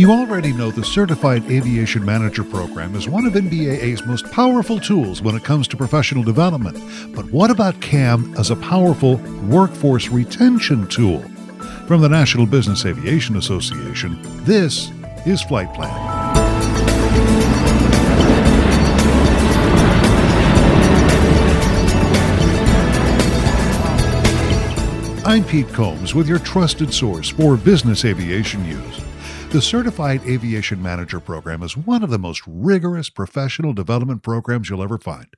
You already know the Certified Aviation Manager Program is one of NBAA's most powerful tools when it comes to professional development. But what about CAM as a powerful workforce retention tool? From the National Business Aviation Association, this is Flight Plan. I'm Pete Combs with your trusted source for business aviation news. The Certified Aviation Manager program is one of the most rigorous professional development programs you'll ever find.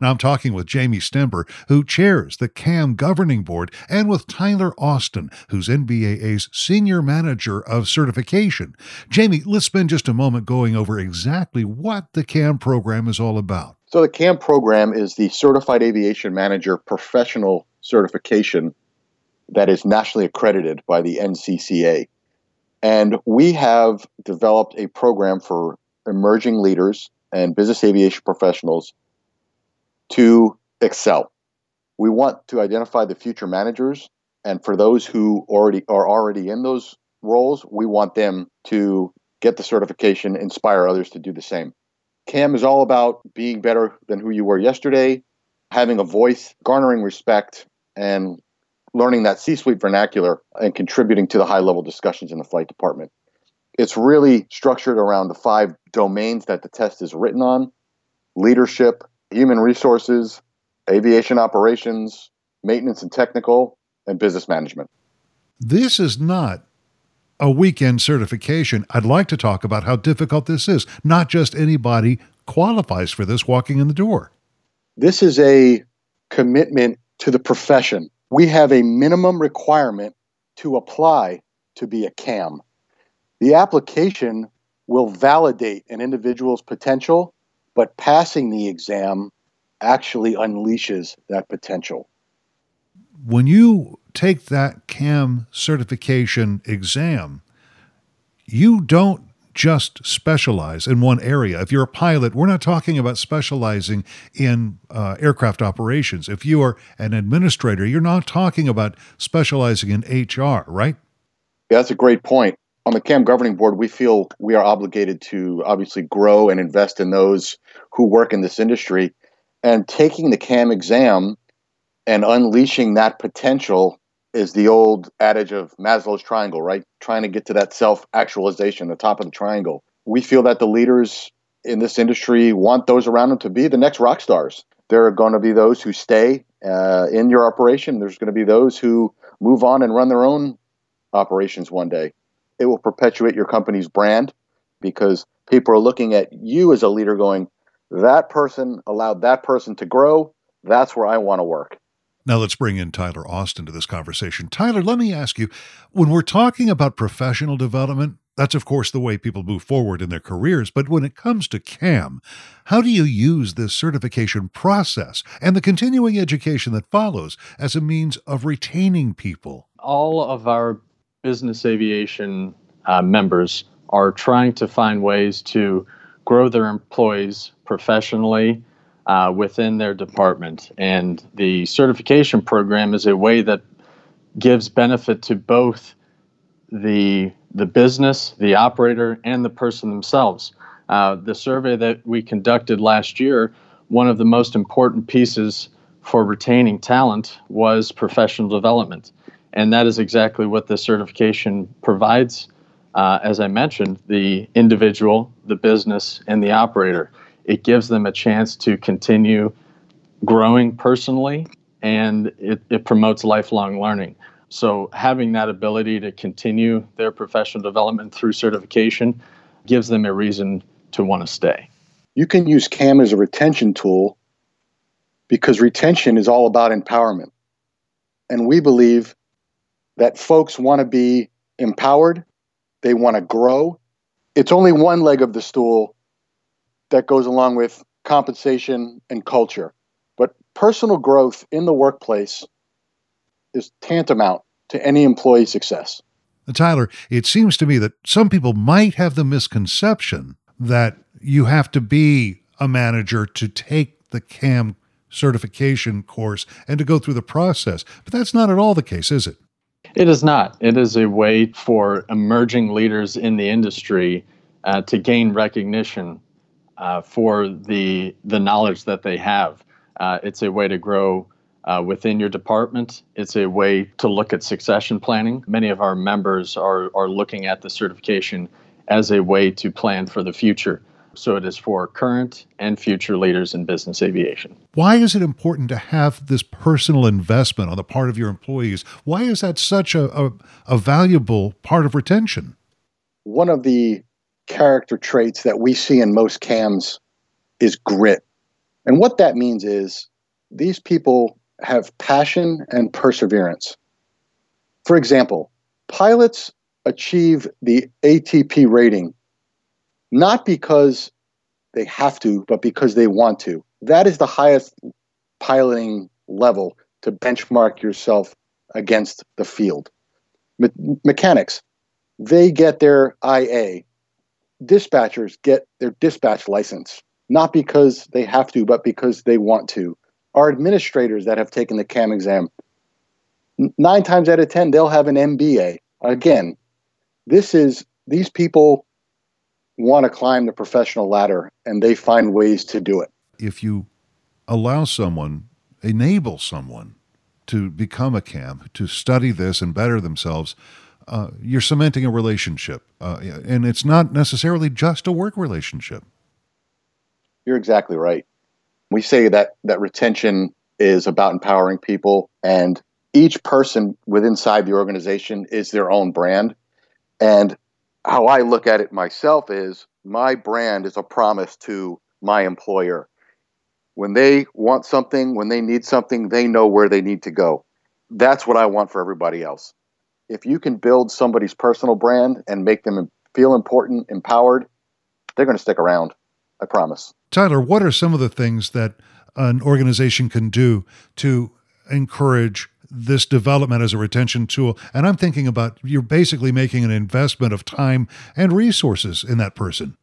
Now, I'm talking with Jamie Stember, who chairs the CAM Governing Board, and with Tyler Austin, who's NBAA's Senior Manager of Certification. Jamie, let's spend just a moment going over exactly what the CAM program is all about. So, the CAM program is the Certified Aviation Manager Professional Certification that is nationally accredited by the NCCA. And we have developed a program for emerging leaders and business aviation professionals to excel. We want to identify the future managers, and for those who already are already in those roles, we want them to get the certification, inspire others to do the same. CAM is all about being better than who you were yesterday, having a voice, garnering respect, and learning that C suite vernacular and contributing to the high level discussions in the flight department. It's really structured around the five domains that the test is written on leadership, human resources, aviation operations, maintenance and technical, and business management. This is not a weekend certification. I'd like to talk about how difficult this is. Not just anybody qualifies for this walking in the door. This is a commitment to the profession we have a minimum requirement to apply to be a CAM. The application will validate an individual's potential, but passing the exam actually unleashes that potential. When you take that CAM certification exam, you don't just specialize in one area. If you're a pilot, we're not talking about specializing in uh, aircraft operations. If you are an administrator, you're not talking about specializing in HR, right? Yeah, that's a great point. On the CAM governing board, we feel we are obligated to obviously grow and invest in those who work in this industry. And taking the CAM exam and unleashing that potential is the old adage of Maslow's triangle, right? Trying to get to that self actualization, the top of the triangle. We feel that the leaders in this industry want those around them to be the next rock stars. There are going to be those who stay uh, in your operation. There's going to be those who move on and run their own operations one day. It will perpetuate your company's brand because people are looking at you as a leader going, that person allowed that person to grow. That's where I want to work. Now let's bring in Tyler Austin to this conversation. Tyler, let me ask you when we're talking about professional development, that's of course the way people move forward in their careers, but when it comes to CAM, how do you use this certification process and the continuing education that follows as a means of retaining people? All of our business aviation uh, members are trying to find ways to grow their employees professionally uh, within their department. And the certification program is a way that gives benefit to both the the business, the operator, and the person themselves. Uh, the survey that we conducted last year, one of the most important pieces for retaining talent was professional development, and that is exactly what the certification provides. Uh, as I mentioned, the individual, the business, and the operator it gives them a chance to continue growing personally and it, it promotes lifelong learning. So, having that ability to continue their professional development through certification gives them a reason to want to stay. You can use CAM as a retention tool because retention is all about empowerment. And we believe that folks want to be empowered, they want to grow. It's only one leg of the stool that goes along with compensation and culture. But personal growth in the workplace is tantamount to any employee success. Tyler, it seems to me that some people might have the misconception that you have to be a manager to take the CAM certification course and to go through the process. But that's not at all the case, is it? It is not. It is a way for emerging leaders in the industry uh, to gain recognition uh, for the the knowledge that they have. Uh, it's a way to grow uh, within your department. It's a way to look at succession planning. Many of our members are are looking at the certification as a way to plan for the future. So it is for current and future leaders in business aviation. Why is it important to have this personal investment on the part of your employees? Why is that such a, a, a valuable part of retention? One of the character traits that we see in most CAMs is grit. And what that means is these people have passion and perseverance. For example, pilots achieve the ATP rating not because they have to, but because they want to. That is the highest piloting level to benchmark yourself against the field. Me- mechanics, they get their IA. Dispatchers get their dispatch license, not because they have to, but because they want to. Our administrators that have taken the CAM exam, nine times out of 10, they'll have an MBA. Again, this is these people want to climb the professional ladder and they find ways to do it. If you allow someone, enable someone to become a CAM, to study this and better themselves, uh, you're cementing a relationship. Uh, and it's not necessarily just a work relationship. You're exactly right. We say that, that retention is about empowering people, and each person within inside the organization is their own brand. And how I look at it myself is my brand is a promise to my employer. When they want something, when they need something, they know where they need to go. That's what I want for everybody else. If you can build somebody's personal brand and make them feel important, empowered, they're going to stick around. I promise. Tyler, what are some of the things that an organization can do to encourage this development as a retention tool. And I'm thinking about you're basically making an investment of time and resources in that person.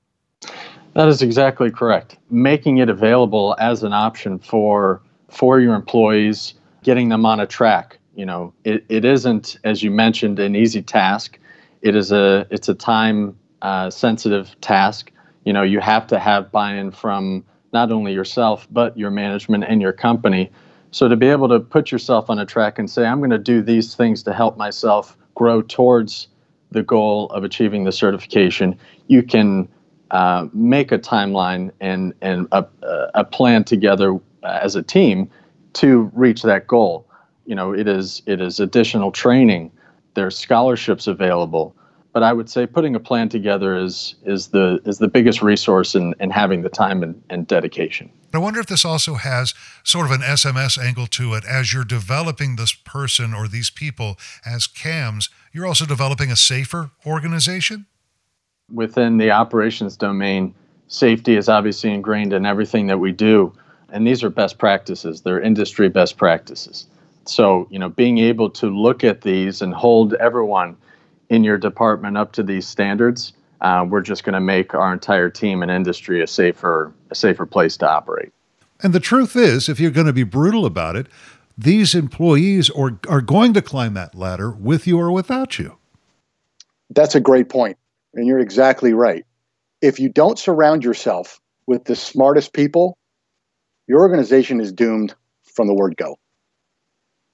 That is exactly correct. Making it available as an option for for your employees, getting them on a track. You know, it, it isn't, as you mentioned, an easy task. It is a it's a time uh, sensitive task. You know, you have to have buy-in from not only yourself but your management and your company so to be able to put yourself on a track and say, I'm going to do these things to help myself grow towards the goal of achieving the certification, you can uh, make a timeline and and a, a plan together uh, as a team to reach that goal. You know, it is it is additional training. There's scholarships available but I would say putting a plan together is is the is the biggest resource in, in having the time and, and dedication. I wonder if this also has sort of an SMS angle to it. As you're developing this person or these people as CAMs, you're also developing a safer organization? Within the operations domain, safety is obviously ingrained in everything that we do. And these are best practices, they're industry best practices. So, you know, being able to look at these and hold everyone in your department up to these standards, uh, we're just going to make our entire team and industry a safer a safer place to operate. And the truth is, if you're going to be brutal about it, these employees are, are going to climb that ladder with you or without you. That's a great point, and you're exactly right. If you don't surround yourself with the smartest people, your organization is doomed from the word go.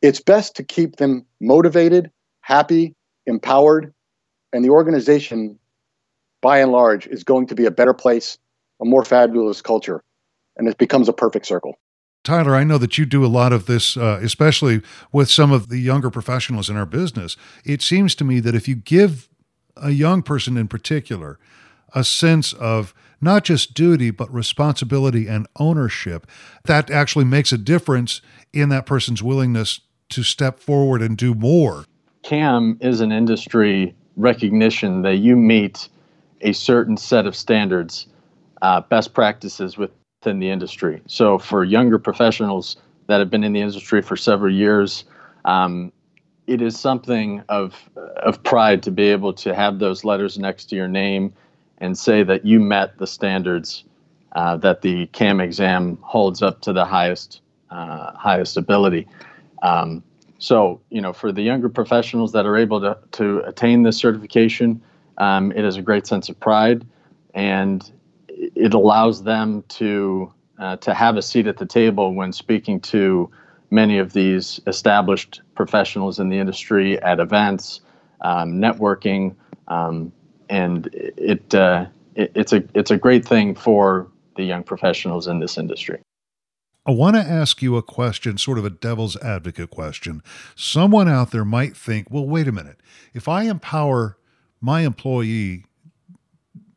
It's best to keep them motivated, happy, empowered, and the organization, by and large, is going to be a better place, a more fabulous culture, and it becomes a perfect circle. Tyler, I know that you do a lot of this, uh, especially with some of the younger professionals in our business. It seems to me that if you give a young person in particular a sense of not just duty, but responsibility and ownership, that actually makes a difference in that person's willingness to step forward and do more. CAM is an industry recognition that you meet a certain set of standards, uh, best practices within the industry. So for younger professionals that have been in the industry for several years, um, it is something of of pride to be able to have those letters next to your name and say that you met the standards uh, that the CAM exam holds up to the highest uh, highest ability. Um, so, you know, for the younger professionals that are able to, to attain this certification, um, it is a great sense of pride, and it allows them to uh, to have a seat at the table when speaking to many of these established professionals in the industry at events, um, networking, um, and it, uh, it, it's a it's a great thing for the young professionals in this industry. I want to ask you a question, sort of a devil's advocate question. Someone out there might think, well, wait a minute. If I empower my employee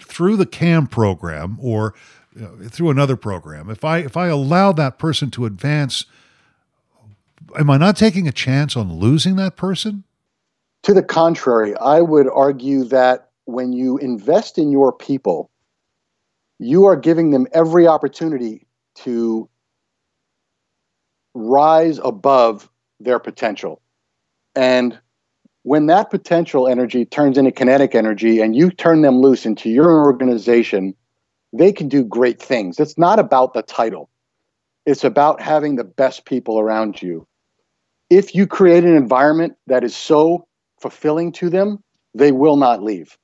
through the CAM program or you know, through another program, if I if I allow that person to advance, am I not taking a chance on losing that person? To the contrary, I would argue that when you invest in your people, you are giving them every opportunity to rise above their potential. And when that potential energy turns into kinetic energy and you turn them loose into your organization, they can do great things. It's not about the title, it's about having the best people around you. If you create an environment that is so fulfilling to them, they will not leave.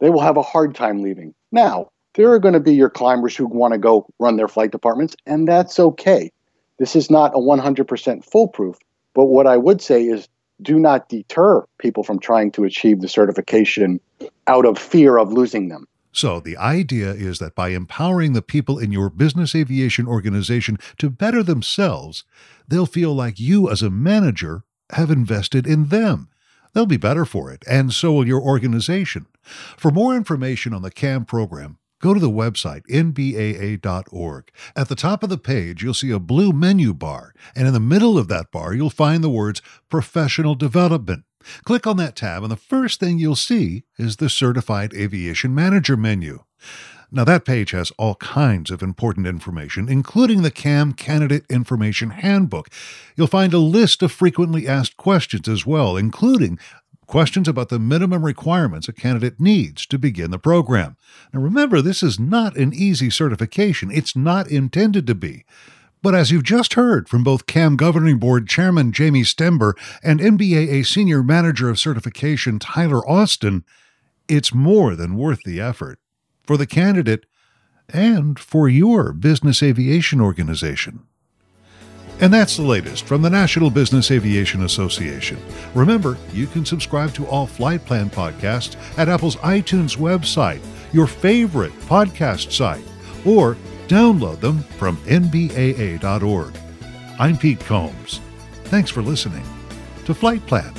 They will have a hard time leaving. Now, there are going to be your climbers who want to go run their flight departments, and that's okay. This is not a 100% foolproof, but what I would say is do not deter people from trying to achieve the certification out of fear of losing them. So, the idea is that by empowering the people in your business aviation organization to better themselves, they'll feel like you, as a manager, have invested in them. They'll be better for it, and so will your organization. For more information on the CAM program, go to the website nbaa.org. At the top of the page, you'll see a blue menu bar, and in the middle of that bar, you'll find the words Professional Development. Click on that tab, and the first thing you'll see is the Certified Aviation Manager menu. Now, that page has all kinds of important information, including the CAM Candidate Information Handbook. You'll find a list of frequently asked questions as well, including questions about the minimum requirements a candidate needs to begin the program. Now remember, this is not an easy certification, it's not intended to be. But as you've just heard from both CAM Governing Board Chairman Jamie Stember and NBAA Senior Manager of Certification Tyler Austin, it's more than worth the effort for the candidate and for your business aviation organization. And that's the latest from the National Business Aviation Association. Remember, you can subscribe to all Flight Plan podcasts at Apple's iTunes website, your favorite podcast site, or download them from nbaa.org. I'm Pete Combs. Thanks for listening to Flight Plan.